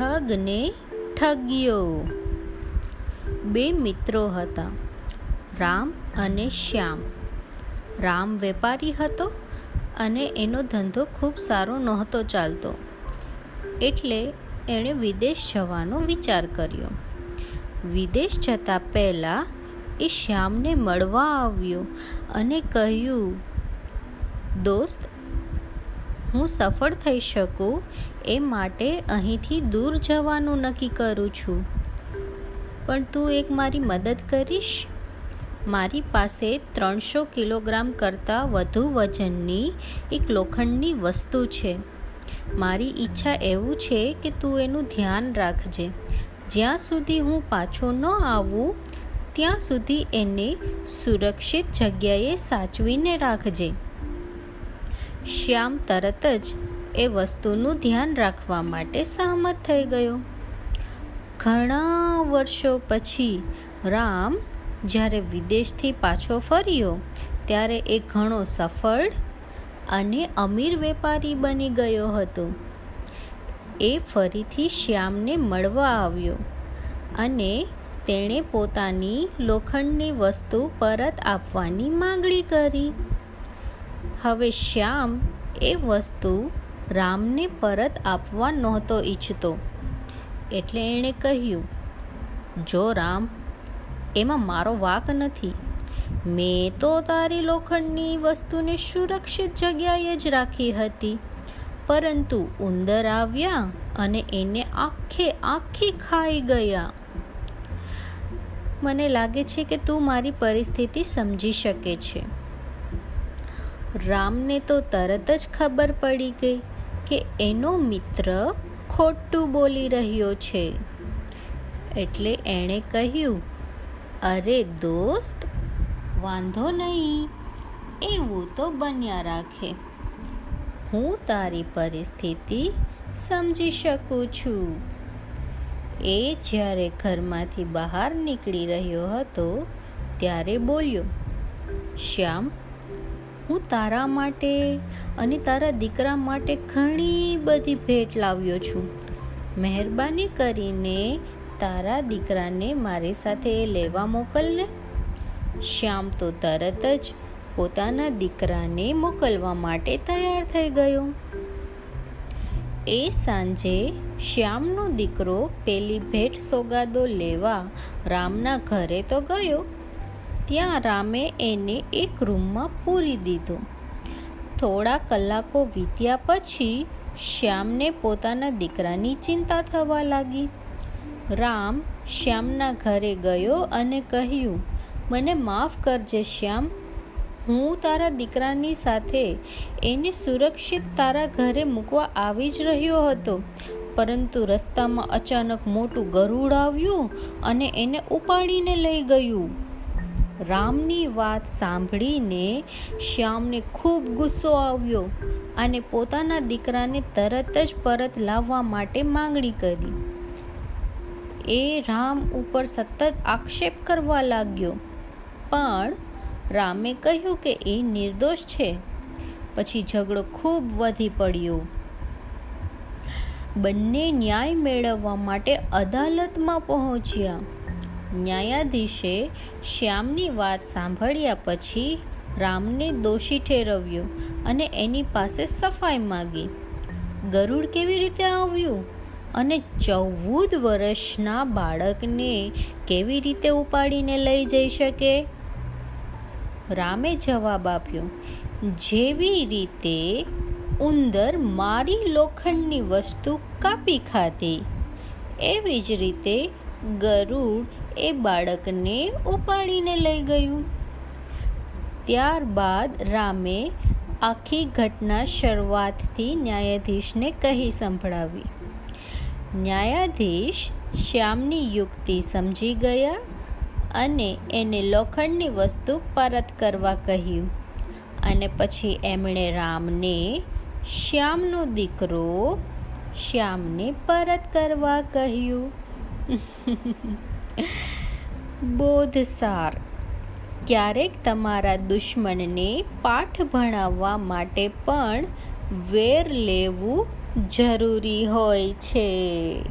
ઠગને ઠગ્યો. બે મિત્રો હતા, રામ અને શ્યામ. રામ વેપારી હતો અને એનો ધંધો ખૂબ સારો નહોતો ચાલતો. એટલે એણે વિદેશ જવાનો વિચાર કર્યો. વિદેશ જતાં પહેલાં એ શ્યામને મળવા આવ્યો અને કહ્યું, દોસ્ત હું સફળ થઈ શકું એ માટે અહીંથી દૂર જવાનું નક્કી કરું છું. પણ તું એક મારી મદદ કરીશ? મારી પાસે ત્રણસો કિલોગ્રામ કરતાં વધુ વજનની એક લોખંડની વસ્તુ છે. મારી ઈચ્છા એવું છે કે તું એનું ધ્યાન રાખજે. જ્યાં સુધી હું પાછો ન આવું, ત્યાં સુધી એને સુરક્ષિત જગ્યાએ સાચવીને રાખજે. શ્યામ તરત જ એ વસ્તુનું ધ્યાન રાખવા માટે સહમત થઈ ગયો. ઘણા વર્ષો પછી રામ જ્યારે વિદેશથી પાછો ફર્યો, ત્યારે એ ઘણો સફળ અને અમીર વેપારી બની ગયો હતો. એ ફરીથી શ્યામને મળવા આવ્યો અને તેણે પોતાની લોખંડની વસ્તુ પરત આપવાની માંગણી કરી. હવે શ્યામ એ વસ્તુ રામને પરત આપવા નહોતો ઈચ્છતો. એટલે એણે કહ્યું, જો રામ, એમાં મારો વાક નથી. મેં તો તારી લોખંડની વસ્તુને સુરક્ષિત જગ્યાએ જ રાખી હતી. પરંતુ ઉંદર આવ્યા અને એને આખે આખી ખાઈ ગયા. મને લાગે છે કે તું મારી પરિસ્થિતિ સમજી શકે છે. રામને તો તરત જ ખબર પડી ગઈ કે એનો મિત્ર ખોટું બોલી રહ્યો છે. એટલે એણે કહ્યું, અરે દોસ્ત, વાંધો નહીં, એવું તો બન્યા રાખે. હું તારી પરિસ્થિતિ સમજી શકું છું. એ જ્યારે ઘરમાંથી બહાર નીકળી રહ્યો હતો, ત્યારે બોલ્યો, શ્યામ હું તારા માટે અને તારા દીકરા માટે ઘણી બધી ભેટ લાવ્યો છું. મહેરબાની કરીને તારા દીકરાને મારી સાથે લેવા મોકલને. શ્યામ તો તરત જ પોતાના દીકરાને મોકલવા માટે તૈયાર થઈ ગયો. એ સાંજે શ્યામનો દીકરો પેલી ભેટ સોગાદો લેવા રામના ઘરે તો ગયો. ત્યાં રામે એને એક રૂમમાં પૂરી દીધો. થોડા કલાકો વીત્યા પછી શ્યામને પોતાના દીકરાની ચિંતા થવા લાગી. રામ શ્યામના ઘરે ગયો અને કહ્યું, મને માફ કરજે શ્યામ, હું તારા દીકરાની સાથે એને સુરક્ષિત તારા ઘરે મૂકવા આવી જ રહ્યો હતો, પરંતુ રસ્તામાં અચાનક મોટું ગરુડ આવ્યું અને એને ઉપાડીને લઈ ગયું. રામની વાત સાંભળીને શ્યામને ખૂબ ગુસ્સો આવ્યો અને પોતાના દીકરાને તરત જ પરત લાવવા માટે માંગણી કરી. એ રામ ઉપર સતત આક્ષેપ કરવા લાગ્યો. પણ રામે કહ્યું કે એ નિર્દોષ છે. પછી ઝઘડો ખૂબ વધી પડ્યો. બંને ન્યાય મેળવવા માટે અદાલતમાં પહોંચ્યા. ન્યાયાધીશે શ્યામની વાત સાંભળ્યા પછી રામને દોષી ઠેરવ્યો અને એની પાસે સફાઈ માગી. ગરુડ કેવી રીતે આવ્યું? અને ચૌદ વર્ષના બાળકને કેવી રીતે ઉપાડીને લઈ જઈ શકે? રામે જવાબ આપ્યો, જેવી રીતે ઉંદર મારી લોખંડની વસ્તુ કાપી ખાધી, એવી જ રીતે ગરુડ એ બાળકને ઉપાડીને લઈ ગયું. ત્યારબાદ રામે આખી ઘટના શરૂઆતથી ન્યાયાધીશને કહી સંભળાવી. ન્યાયાધીશ શ્યામની યુક્તિ સમજી ગયા અને એને લોખંડની વસ્તુ પરત કરવા કહ્યું અને પછી એમણે રામને શ્યામનો દીકરો શ્યામને પરત કરવા કહ્યું. બોધસાર. ક્યારેક તમારા દુશ્મનને પાઠ ભણાવવા માટે પણ વેર લેવું જરૂરી હોય છે.